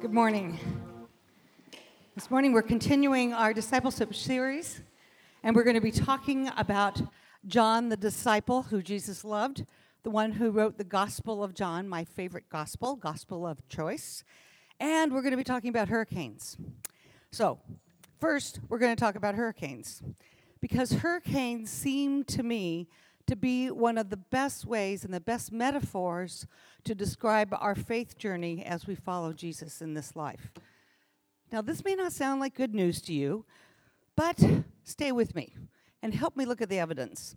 Good morning. This morning we're continuing our discipleship series, and we're going to be talking about John the disciple who Jesus loved, the one who wrote the Gospel of John, my favorite gospel, gospel of choice. And we're going to be talking about hurricanes. So, first, we're going to talk about hurricanes because hurricanes seem to me to be one of the best ways and the best metaphors to describe our faith journey as we follow Jesus in this life. Now, this may not sound like good news to you, but stay with me and help me look at the evidence.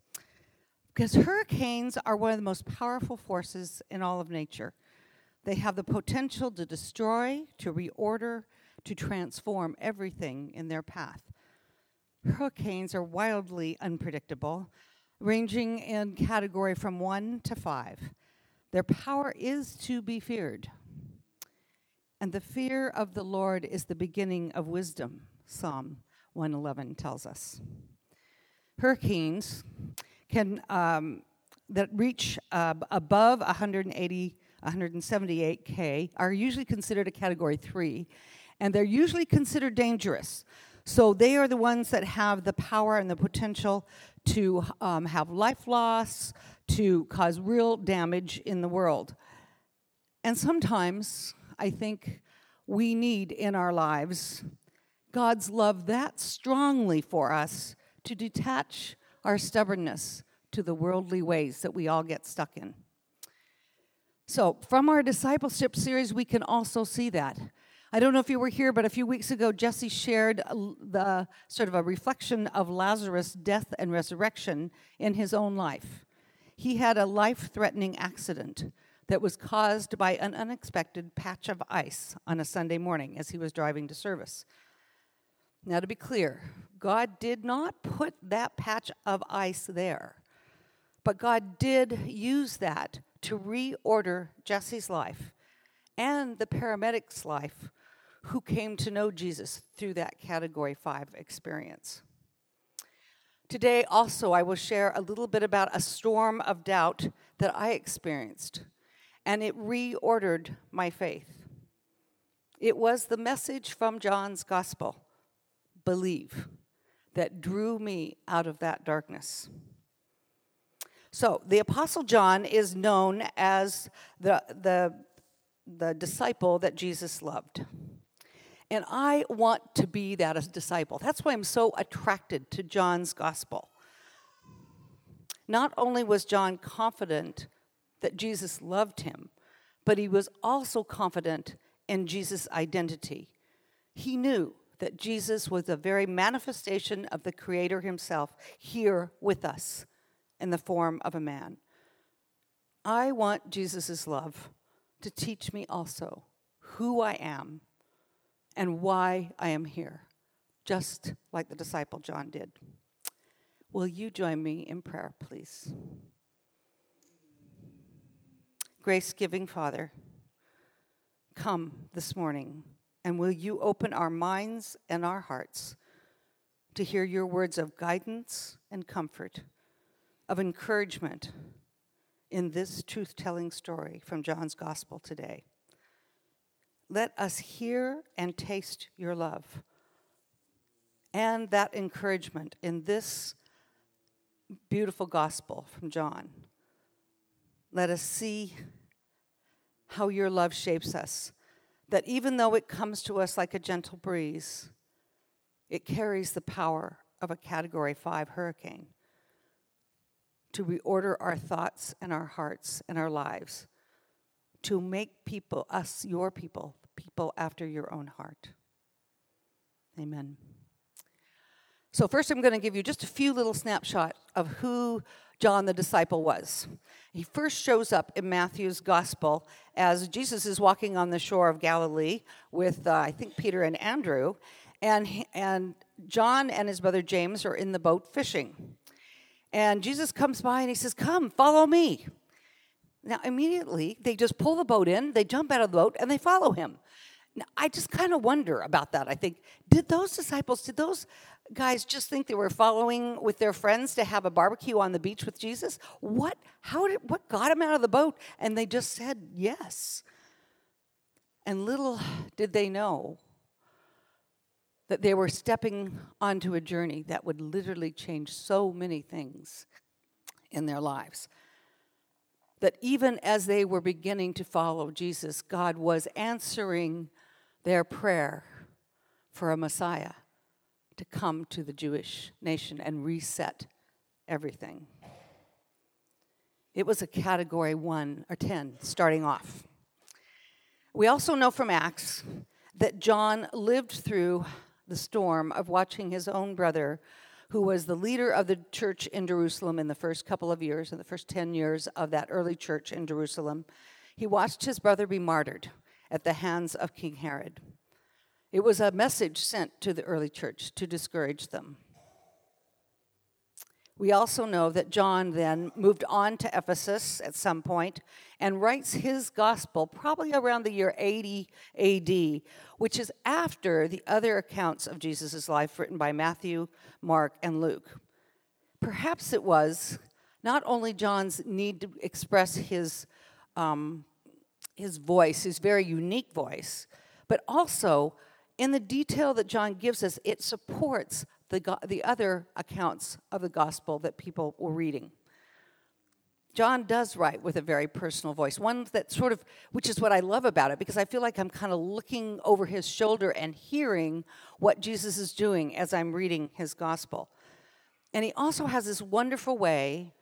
Because hurricanes are one of the most powerful forces in all of nature. They have the potential to destroy, to reorder, to transform everything in their path. Hurricanes are wildly unpredictable, ranging in category from one to five. Their power is to be feared. And the fear of the Lord is the beginning of wisdom, Psalm 111 tells us. Hurricanes can um, that reach uh, above 180, 178 K are usually considered a category three, and they're usually considered dangerous. So they are the ones that have the power and the potential to um, have life loss, to cause real damage in the world. And sometimes I think we need in our lives God's love that strongly for us to detach our stubbornness to the worldly ways that we all get stuck in. So, from our discipleship series, we can also see that. I don't know if you were here, but a few weeks ago, Jesse shared the sort of a reflection of Lazarus' death and resurrection in his own life. He had a life threatening accident that was caused by an unexpected patch of ice on a Sunday morning as he was driving to service. Now, to be clear, God did not put that patch of ice there, but God did use that to reorder Jesse's life and the paramedic's life who came to know Jesus through that Category 5 experience. Today, also, I will share a little bit about a storm of doubt that I experienced, and it reordered my faith. It was the message from John's Gospel believe that drew me out of that darkness. So, the Apostle John is known as the, the, the disciple that Jesus loved. And I want to be that disciple. That's why I'm so attracted to John's gospel. Not only was John confident that Jesus loved him, but he was also confident in Jesus' identity. He knew that Jesus was the very manifestation of the Creator himself here with us in the form of a man. I want Jesus' love to teach me also who I am and why I am here, just like the disciple John did. Will you join me in prayer, please? Grace giving Father, come this morning and will you open our minds and our hearts to hear your words of guidance and comfort, of encouragement in this truth telling story from John's Gospel today. Let us hear and taste your love and that encouragement in this beautiful gospel from John. Let us see how your love shapes us. That even though it comes to us like a gentle breeze, it carries the power of a category five hurricane to reorder our thoughts and our hearts and our lives, to make people, us, your people, people after your own heart. Amen. So, first, I'm going to give you just a few little snapshots of who John the disciple was. He first shows up in Matthew's gospel as Jesus is walking on the shore of Galilee with, uh, I think, Peter and Andrew, and, and John and his brother James are in the boat fishing. And Jesus comes by and he says, Come, follow me. Now, immediately, they just pull the boat in, they jump out of the boat, and they follow him. Now, I just kind of wonder about that. I think, did those disciples, did those guys just think they were following with their friends to have a barbecue on the beach with Jesus? What, how did, what got them out of the boat? And they just said yes. And little did they know that they were stepping onto a journey that would literally change so many things in their lives. That even as they were beginning to follow Jesus, God was answering their prayer for a Messiah to come to the Jewish nation and reset everything. It was a category one or 10 starting off. We also know from Acts that John lived through the storm of watching his own brother, who was the leader of the church in Jerusalem in the first couple of years, in the first 10 years of that early church in Jerusalem. He watched his brother be martyred at the hands of King Herod. It was a message sent to the early church to discourage them. We also know that John then moved on to Ephesus at some point and writes his gospel probably around the year 80 AD, which is after the other accounts of Jesus' life written by Matthew, Mark, and Luke. Perhaps it was not only John's need to express his, um, his voice, his very unique voice, but also in the detail that John gives us, it supports the, the other accounts of the gospel that people were reading. John does write with a very personal voice, one that sort of, which is what I love about it, because I feel like I'm kind of looking over his shoulder and hearing what Jesus is doing as I'm reading his gospel. And he also has this wonderful way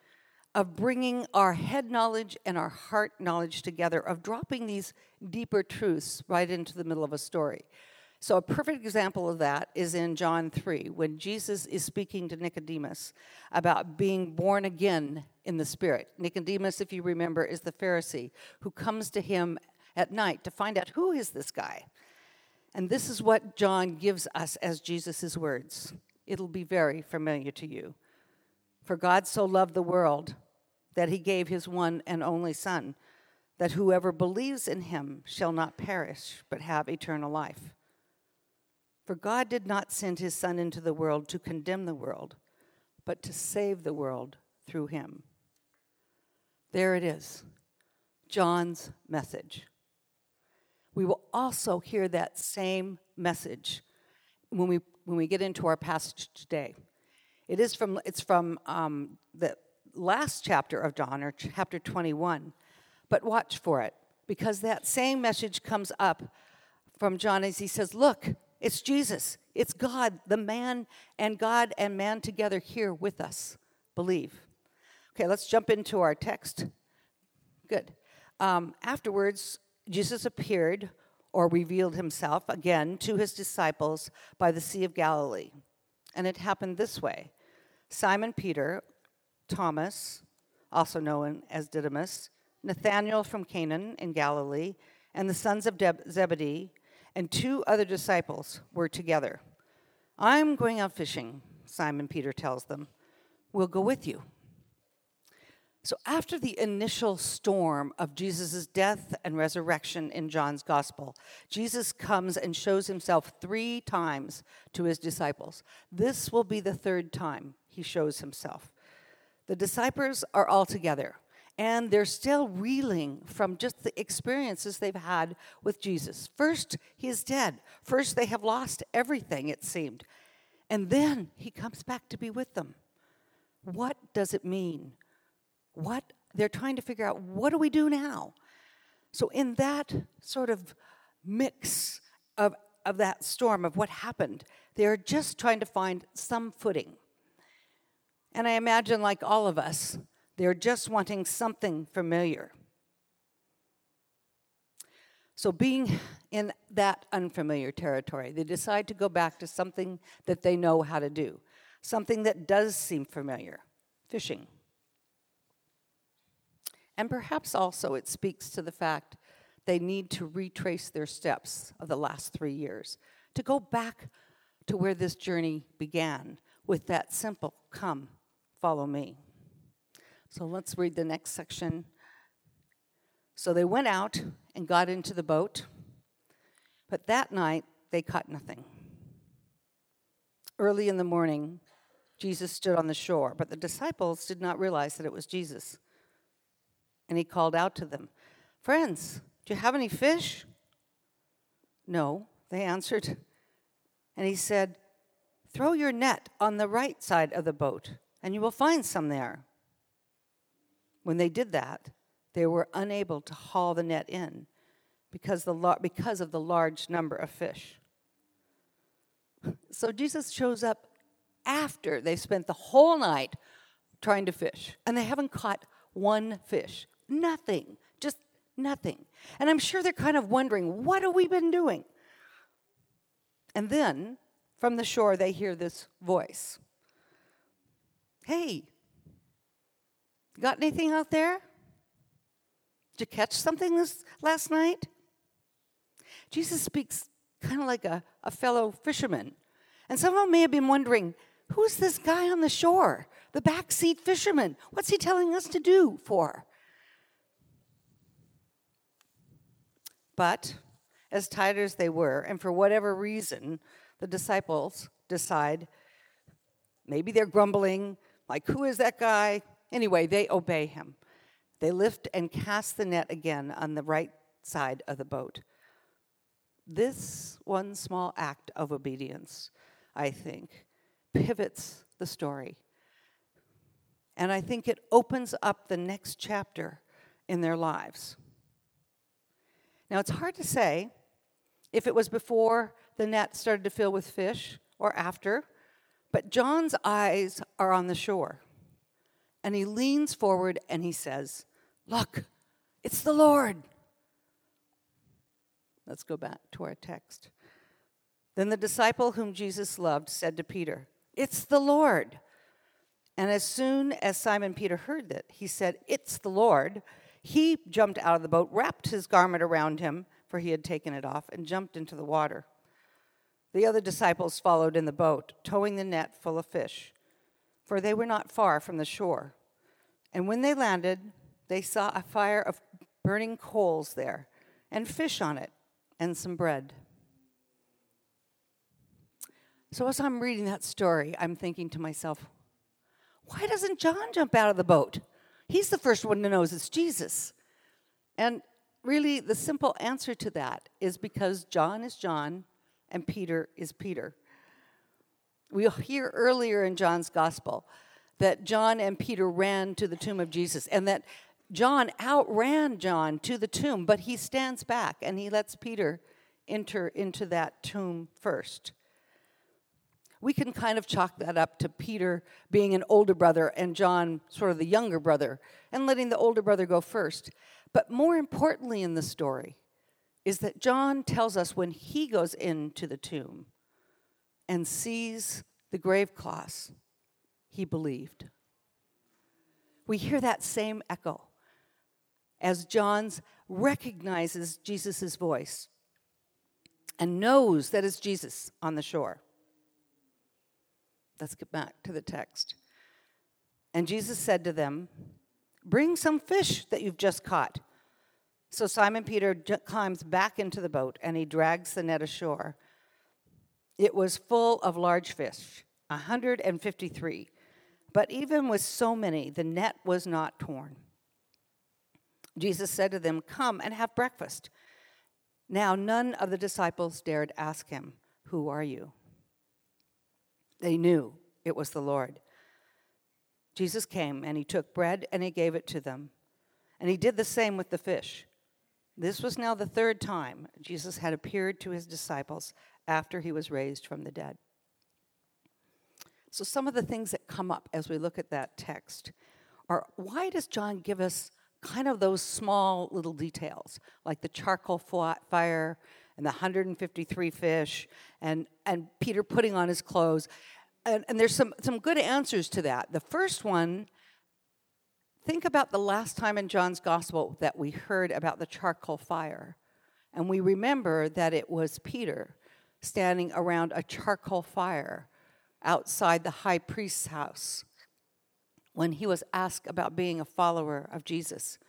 of bringing our head knowledge and our heart knowledge together, of dropping these deeper truths right into the middle of a story. So, a perfect example of that is in John 3, when Jesus is speaking to Nicodemus about being born again in the Spirit. Nicodemus, if you remember, is the Pharisee who comes to him at night to find out who is this guy. And this is what John gives us as Jesus' words. It'll be very familiar to you. For God so loved the world that he gave his one and only Son, that whoever believes in him shall not perish, but have eternal life. For God did not send his Son into the world to condemn the world, but to save the world through him. There it is, John's message. We will also hear that same message when we, when we get into our passage today. It is from, it's from um, the last chapter of John, or chapter 21. But watch for it, because that same message comes up from John as he says, Look, it's Jesus. It's God, the man and God and man together here with us. Believe. Okay, let's jump into our text. Good. Um, afterwards, Jesus appeared or revealed himself again to his disciples by the Sea of Galilee. And it happened this way Simon Peter, Thomas, also known as Didymus, Nathanael from Canaan in Galilee, and the sons of Zebedee and two other disciples were together. I'm going out fishing, Simon Peter tells them. We'll go with you. So, after the initial storm of Jesus' death and resurrection in John's gospel, Jesus comes and shows himself three times to his disciples. This will be the third time he shows himself. The disciples are all together and they're still reeling from just the experiences they've had with Jesus. First, he is dead. First, they have lost everything, it seemed. And then he comes back to be with them. What does it mean? What they're trying to figure out what do we do now? So in that sort of mix of, of that storm of what happened, they're just trying to find some footing. And I imagine, like all of us, they're just wanting something familiar. So, being in that unfamiliar territory, they decide to go back to something that they know how to do, something that does seem familiar fishing. And perhaps also it speaks to the fact they need to retrace their steps of the last three years, to go back to where this journey began with that simple come, follow me. So let's read the next section. So they went out and got into the boat, but that night they caught nothing. Early in the morning, Jesus stood on the shore, but the disciples did not realize that it was Jesus. And he called out to them, Friends, do you have any fish? No, they answered. And he said, Throw your net on the right side of the boat, and you will find some there. When they did that, they were unable to haul the net in because, the, because of the large number of fish. So Jesus shows up after they spent the whole night trying to fish, and they haven't caught one fish. Nothing, just nothing. And I'm sure they're kind of wondering, what have we been doing? And then from the shore, they hear this voice Hey, got anything out there? Did you catch something this last night? Jesus speaks kind of like a, a fellow fisherman. And some of them may have been wondering, who's this guy on the shore? The backseat fisherman. What's he telling us to do for? But as tired as they were, and for whatever reason, the disciples decide maybe they're grumbling, like, who is that guy? Anyway, they obey him. They lift and cast the net again on the right side of the boat. This one small act of obedience, I think, pivots the story. And I think it opens up the next chapter in their lives. Now, it's hard to say if it was before the net started to fill with fish or after, but John's eyes are on the shore. And he leans forward and he says, Look, it's the Lord. Let's go back to our text. Then the disciple whom Jesus loved said to Peter, It's the Lord. And as soon as Simon Peter heard that, he said, It's the Lord. He jumped out of the boat, wrapped his garment around him, for he had taken it off, and jumped into the water. The other disciples followed in the boat, towing the net full of fish, for they were not far from the shore. And when they landed, they saw a fire of burning coals there, and fish on it, and some bread. So as I'm reading that story, I'm thinking to myself, why doesn't John jump out of the boat? He's the first one to know it's Jesus. And really, the simple answer to that is because John is John and Peter is Peter. We'll hear earlier in John's gospel that John and Peter ran to the tomb of Jesus and that John outran John to the tomb, but he stands back and he lets Peter enter into that tomb first we can kind of chalk that up to Peter being an older brother and John sort of the younger brother and letting the older brother go first. But more importantly in the story is that John tells us when he goes into the tomb and sees the grave cloths, he believed. We hear that same echo as John's recognizes Jesus' voice and knows that it's Jesus on the shore. Let's get back to the text. And Jesus said to them, Bring some fish that you've just caught. So Simon Peter j- climbs back into the boat and he drags the net ashore. It was full of large fish, 153. But even with so many, the net was not torn. Jesus said to them, Come and have breakfast. Now, none of the disciples dared ask him, Who are you? They knew it was the Lord. Jesus came and he took bread and he gave it to them. And he did the same with the fish. This was now the third time Jesus had appeared to his disciples after he was raised from the dead. So, some of the things that come up as we look at that text are why does John give us kind of those small little details, like the charcoal fire and the 153 fish and, and Peter putting on his clothes. And, and there's some, some good answers to that. The first one, think about the last time in John's gospel that we heard about the charcoal fire. And we remember that it was Peter standing around a charcoal fire outside the high priest's house when he was asked about being a follower of Jesus.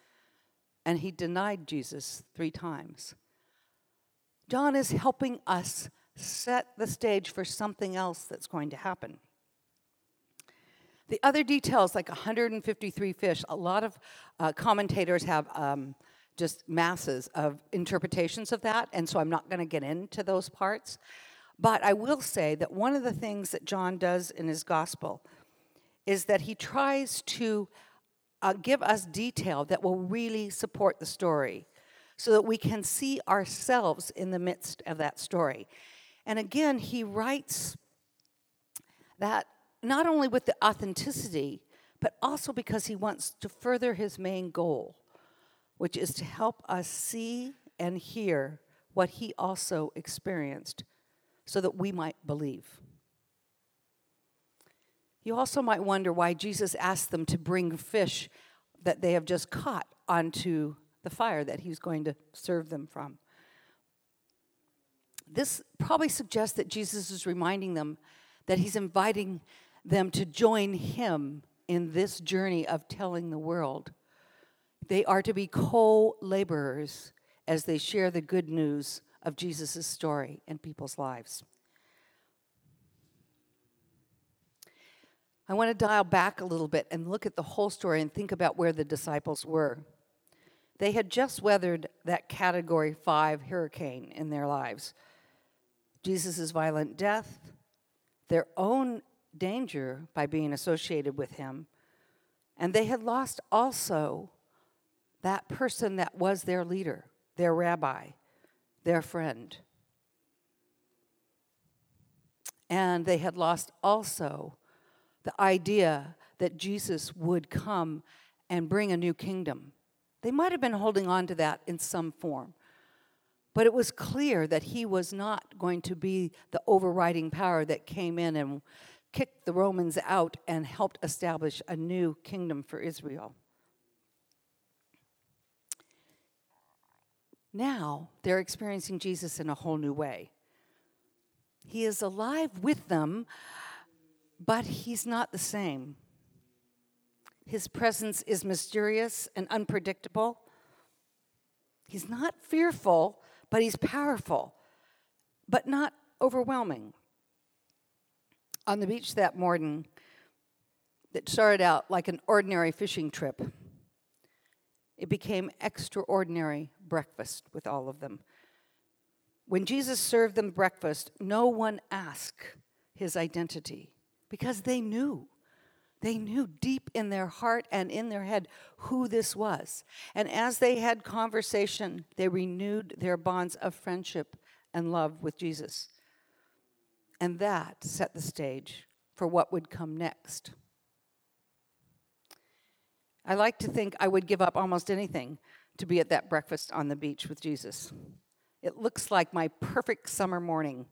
And he denied Jesus three times. John is helping us set the stage for something else that's going to happen. The other details, like 153 fish, a lot of uh, commentators have um, just masses of interpretations of that, and so I'm not going to get into those parts. But I will say that one of the things that John does in his gospel is that he tries to uh, give us detail that will really support the story so that we can see ourselves in the midst of that story. And again, he writes that not only with the authenticity, but also because he wants to further his main goal, which is to help us see and hear what he also experienced so that we might believe. You also might wonder why Jesus asked them to bring fish that they have just caught onto the fire that he's going to serve them from. This probably suggests that Jesus is reminding them that he's inviting them to join him in this journey of telling the world. They are to be co laborers as they share the good news of Jesus' story in people's lives. I want to dial back a little bit and look at the whole story and think about where the disciples were. They had just weathered that category five hurricane in their lives Jesus' violent death, their own danger by being associated with him, and they had lost also that person that was their leader, their rabbi, their friend. And they had lost also the idea that Jesus would come and bring a new kingdom. They might have been holding on to that in some form. But it was clear that he was not going to be the overriding power that came in and kicked the Romans out and helped establish a new kingdom for Israel. Now they're experiencing Jesus in a whole new way. He is alive with them, but he's not the same. His presence is mysterious and unpredictable. He's not fearful, but he's powerful, but not overwhelming. On the beach that morning, that started out like an ordinary fishing trip, it became extraordinary breakfast with all of them. When Jesus served them breakfast, no one asked his identity because they knew. They knew deep in their heart and in their head who this was. And as they had conversation, they renewed their bonds of friendship and love with Jesus. And that set the stage for what would come next. I like to think I would give up almost anything to be at that breakfast on the beach with Jesus. It looks like my perfect summer morning.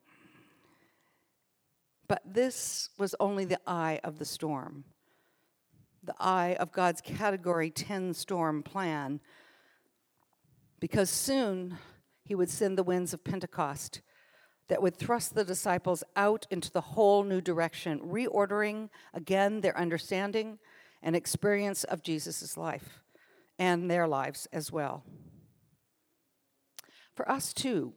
But this was only the eye of the storm, the eye of God's category 10 storm plan, because soon he would send the winds of Pentecost that would thrust the disciples out into the whole new direction, reordering again their understanding and experience of Jesus' life and their lives as well. For us too,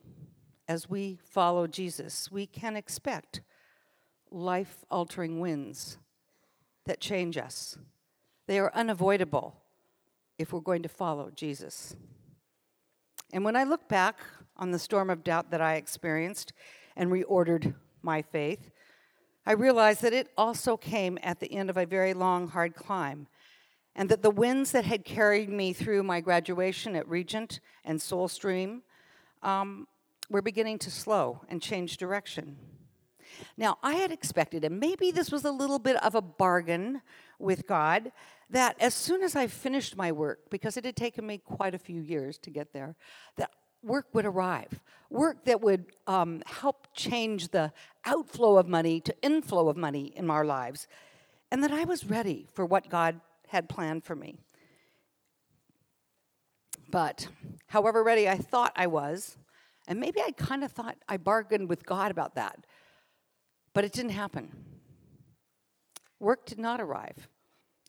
as we follow Jesus, we can expect life altering winds that change us. They are unavoidable if we're going to follow Jesus. And when I look back on the storm of doubt that I experienced and reordered my faith, I realized that it also came at the end of a very long, hard climb, and that the winds that had carried me through my graduation at Regent and Soulstream um, were beginning to slow and change direction. Now, I had expected, and maybe this was a little bit of a bargain with God, that as soon as I finished my work, because it had taken me quite a few years to get there, that work would arrive. Work that would um, help change the outflow of money to inflow of money in our lives. And that I was ready for what God had planned for me. But however ready I thought I was, and maybe I kind of thought I bargained with God about that, but it didn't happen. Work did not arrive.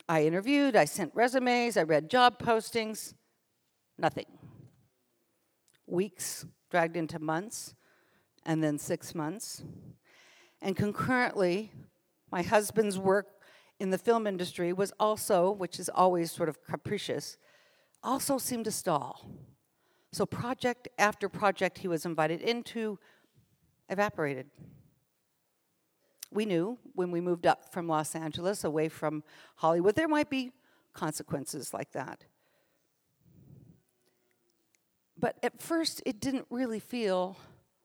I interviewed, I sent resumes, I read job postings, nothing. Weeks dragged into months, and then six months. And concurrently, my husband's work in the film industry was also, which is always sort of capricious, also seemed to stall. So, project after project he was invited into evaporated. We knew when we moved up from Los Angeles, away from Hollywood, there might be consequences like that. But at first, it didn't really feel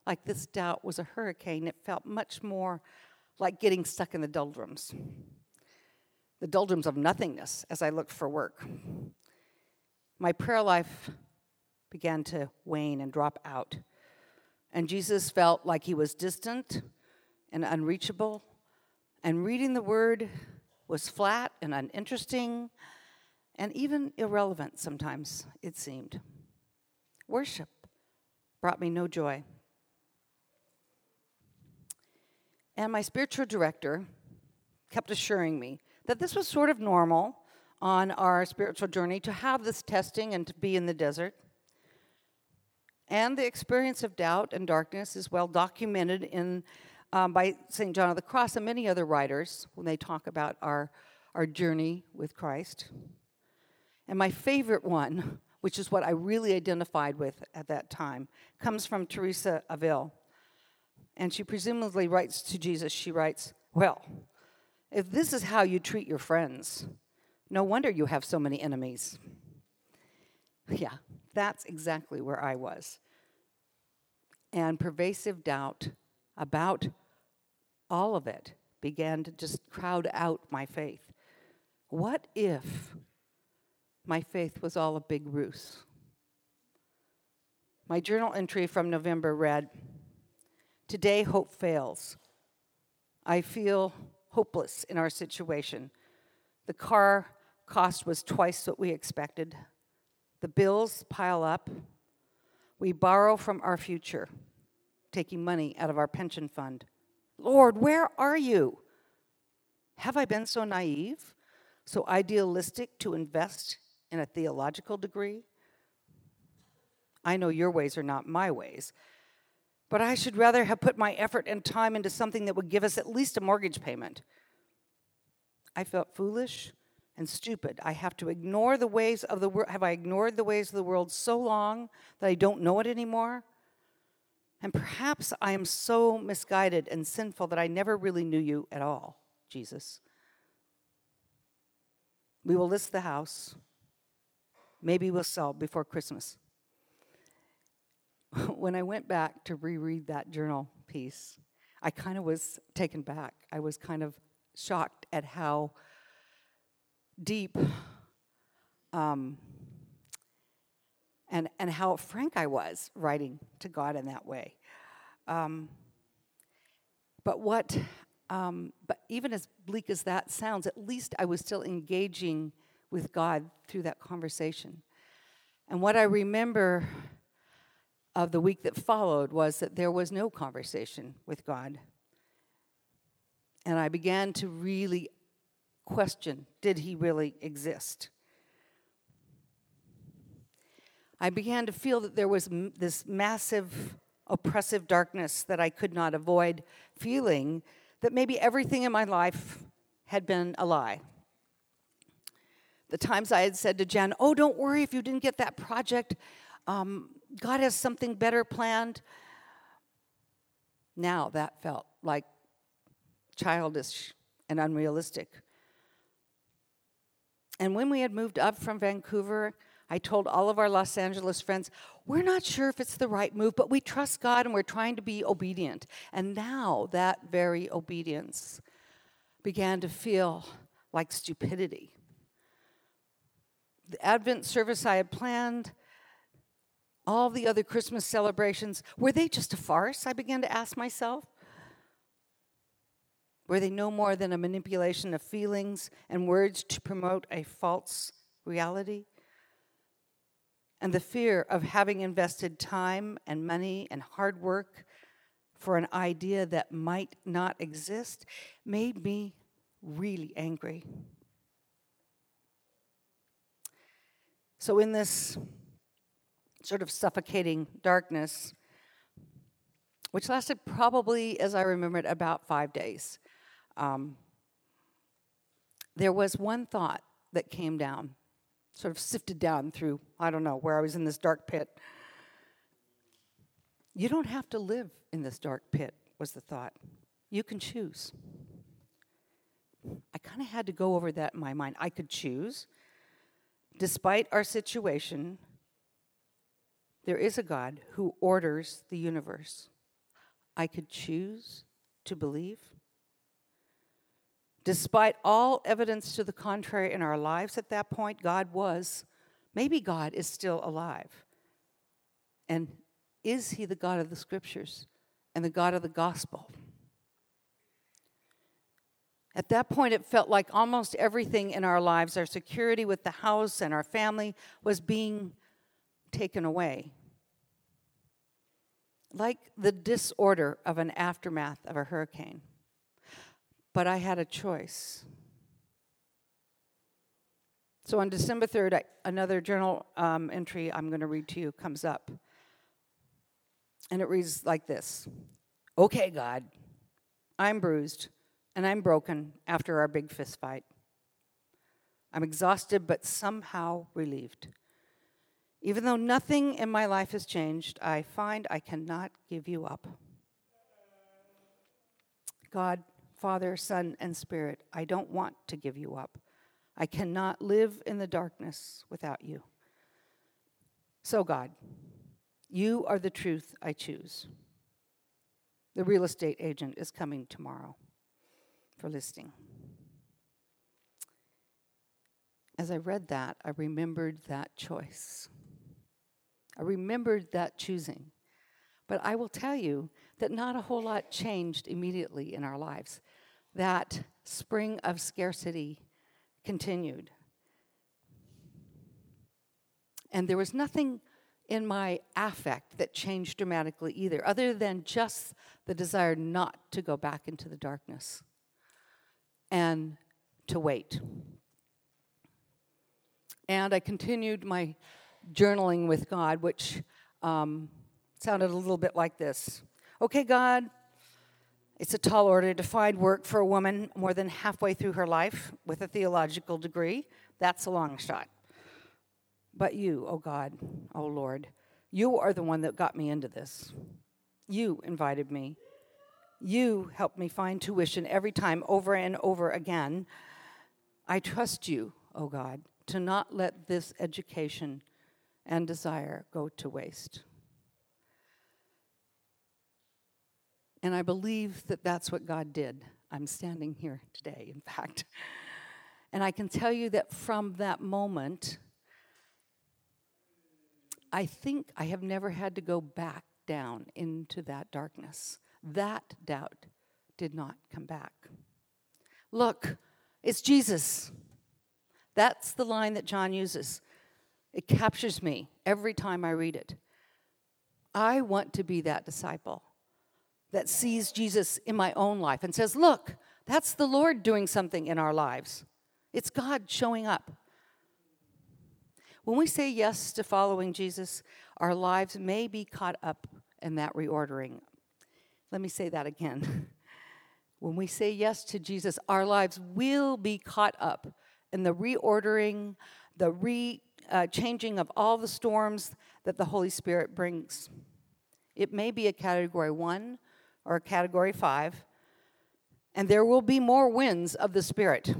like this doubt was a hurricane. It felt much more like getting stuck in the doldrums the doldrums of nothingness as I looked for work. My prayer life began to wane and drop out. And Jesus felt like he was distant and unreachable. And reading the word was flat and uninteresting and even irrelevant sometimes, it seemed. Worship brought me no joy. And my spiritual director kept assuring me that this was sort of normal on our spiritual journey to have this testing and to be in the desert. And the experience of doubt and darkness is well documented in, um, by St. John of the Cross and many other writers when they talk about our, our journey with Christ. And my favorite one, which is what I really identified with at that time, comes from Teresa Avila and she presumably writes to Jesus, she writes, Well, if this is how you treat your friends, no wonder you have so many enemies. Yeah, that's exactly where I was. And pervasive doubt about all of it began to just crowd out my faith. What if my faith was all a big ruse? My journal entry from November read, Today, hope fails. I feel hopeless in our situation. The car cost was twice what we expected. The bills pile up. We borrow from our future, taking money out of our pension fund. Lord, where are you? Have I been so naive, so idealistic to invest in a theological degree? I know your ways are not my ways, but I should rather have put my effort and time into something that would give us at least a mortgage payment. I felt foolish and stupid. I have to ignore the ways of the world. Have I ignored the ways of the world so long that I don't know it anymore? And perhaps I am so misguided and sinful that I never really knew you at all, Jesus. We will list the house. Maybe we'll sell before Christmas. when I went back to reread that journal piece, I kind of was taken back. I was kind of shocked at how deep um, and, and how frank I was writing to God in that way. Um, but what, um, but even as bleak as that sounds, at least I was still engaging with God through that conversation. And what I remember of the week that followed was that there was no conversation with God. And I began to really question did he really exist? I began to feel that there was m- this massive oppressive darkness that I could not avoid feeling, that maybe everything in my life had been a lie. The times I had said to Jen, Oh, don't worry if you didn't get that project. Um, God has something better planned. Now that felt like childish and unrealistic. And when we had moved up from Vancouver, I told all of our Los Angeles friends, we're not sure if it's the right move, but we trust God and we're trying to be obedient. And now that very obedience began to feel like stupidity. The Advent service I had planned all the other Christmas celebrations, were they just a farce? I began to ask myself. Were they no more than a manipulation of feelings and words to promote a false reality? And the fear of having invested time and money and hard work for an idea that might not exist made me really angry. So, in this sort of suffocating darkness, which lasted probably, as I remember it, about five days. Um, there was one thought that came down sort of sifted down through, I don't know, where I was in this dark pit. You don't have to live in this dark pit, was the thought. You can choose. I kind of had to go over that in my mind. I could choose. Despite our situation, there is a God who orders the universe. I could choose to believe. Despite all evidence to the contrary in our lives at that point, God was, maybe God is still alive. And is he the God of the scriptures and the God of the gospel? At that point, it felt like almost everything in our lives, our security with the house and our family, was being taken away. Like the disorder of an aftermath of a hurricane. But I had a choice. So on December 3rd, I, another journal um, entry I'm going to read to you comes up. And it reads like this Okay, God, I'm bruised and I'm broken after our big fist fight. I'm exhausted, but somehow relieved. Even though nothing in my life has changed, I find I cannot give you up. God, Father, Son, and Spirit, I don't want to give you up. I cannot live in the darkness without you. So, God, you are the truth I choose. The real estate agent is coming tomorrow for listing. As I read that, I remembered that choice. I remembered that choosing. But I will tell you that not a whole lot changed immediately in our lives. That spring of scarcity continued. And there was nothing in my affect that changed dramatically either, other than just the desire not to go back into the darkness and to wait. And I continued my journaling with God, which um, sounded a little bit like this Okay, God, it's a tall order to find work for a woman more than halfway through her life with a theological degree. That's a long shot. But you, oh God, oh Lord, you are the one that got me into this. You invited me. You help me find tuition every time over and over again. I trust you, O oh God, to not let this education and desire go to waste. And I believe that that's what God did. I'm standing here today, in fact. And I can tell you that from that moment, I think I have never had to go back down into that darkness. That doubt did not come back. Look, it's Jesus. That's the line that John uses. It captures me every time I read it. I want to be that disciple that sees Jesus in my own life and says, Look, that's the Lord doing something in our lives. It's God showing up. When we say yes to following Jesus, our lives may be caught up in that reordering let me say that again. when we say yes to Jesus, our lives will be caught up in the reordering, the re uh, changing of all the storms that the Holy Spirit brings. It may be a category one or a category five, and there will be more winds of the Spirit.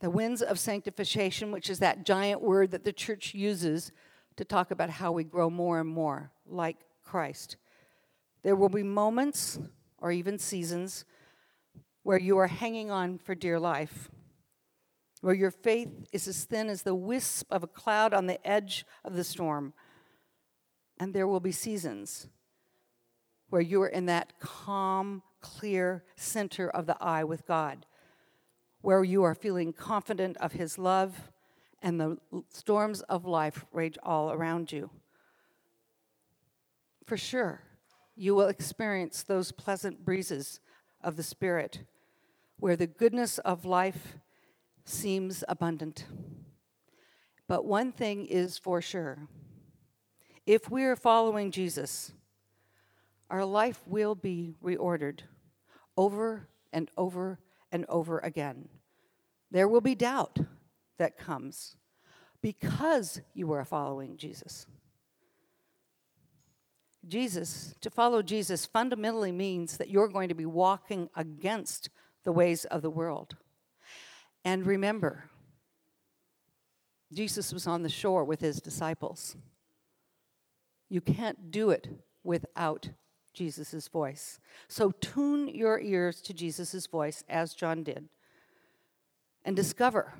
The winds of sanctification, which is that giant word that the church uses to talk about how we grow more and more like Christ. There will be moments or even seasons where you are hanging on for dear life, where your faith is as thin as the wisp of a cloud on the edge of the storm. And there will be seasons where you are in that calm, clear center of the eye with God, where you are feeling confident of His love and the storms of life rage all around you. For sure you will experience those pleasant breezes of the Spirit where the goodness of life seems abundant. But one thing is for sure if we are following Jesus, our life will be reordered over and over and over again. There will be doubt that comes, because you are following Jesus. Jesus, to follow Jesus fundamentally means that you're going to be walking against the ways of the world. And remember, Jesus was on the shore with his disciples. You can't do it without Jesus' voice. So tune your ears to Jesus' voice, as John did, and discover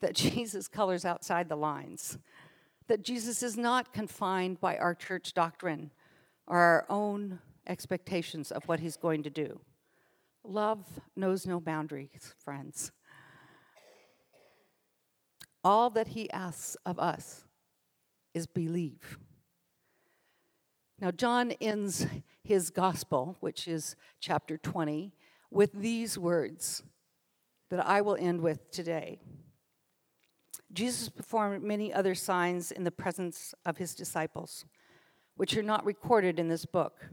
that Jesus colors outside the lines, that Jesus is not confined by our church doctrine or our own expectations of what he's going to do. Love knows no boundaries, friends. All that he asks of us is believe. Now, John ends his gospel, which is chapter 20, with these words that I will end with today. Jesus performed many other signs in the presence of his disciples, which are not recorded in this book.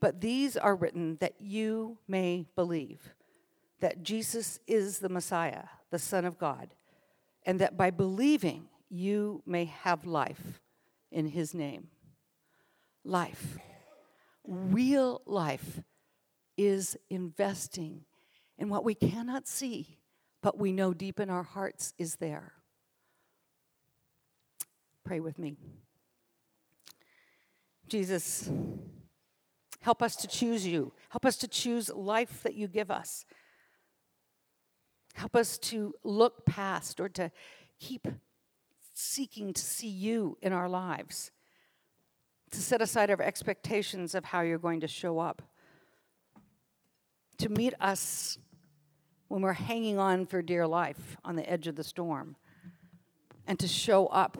But these are written that you may believe that Jesus is the Messiah, the Son of God, and that by believing you may have life in his name. Life, real life, is investing in what we cannot see but we know deep in our hearts is there. Pray with me. Jesus, help us to choose you. Help us to choose life that you give us. Help us to look past or to keep seeking to see you in our lives, to set aside our expectations of how you're going to show up, to meet us when we're hanging on for dear life on the edge of the storm, and to show up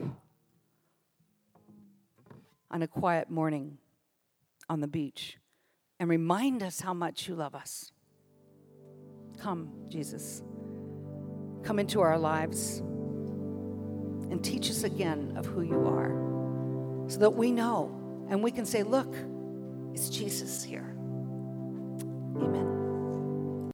on a quiet morning on the beach and remind us how much you love us. Come, Jesus. Come into our lives and teach us again of who you are so that we know and we can say, Look, it's Jesus here. Amen.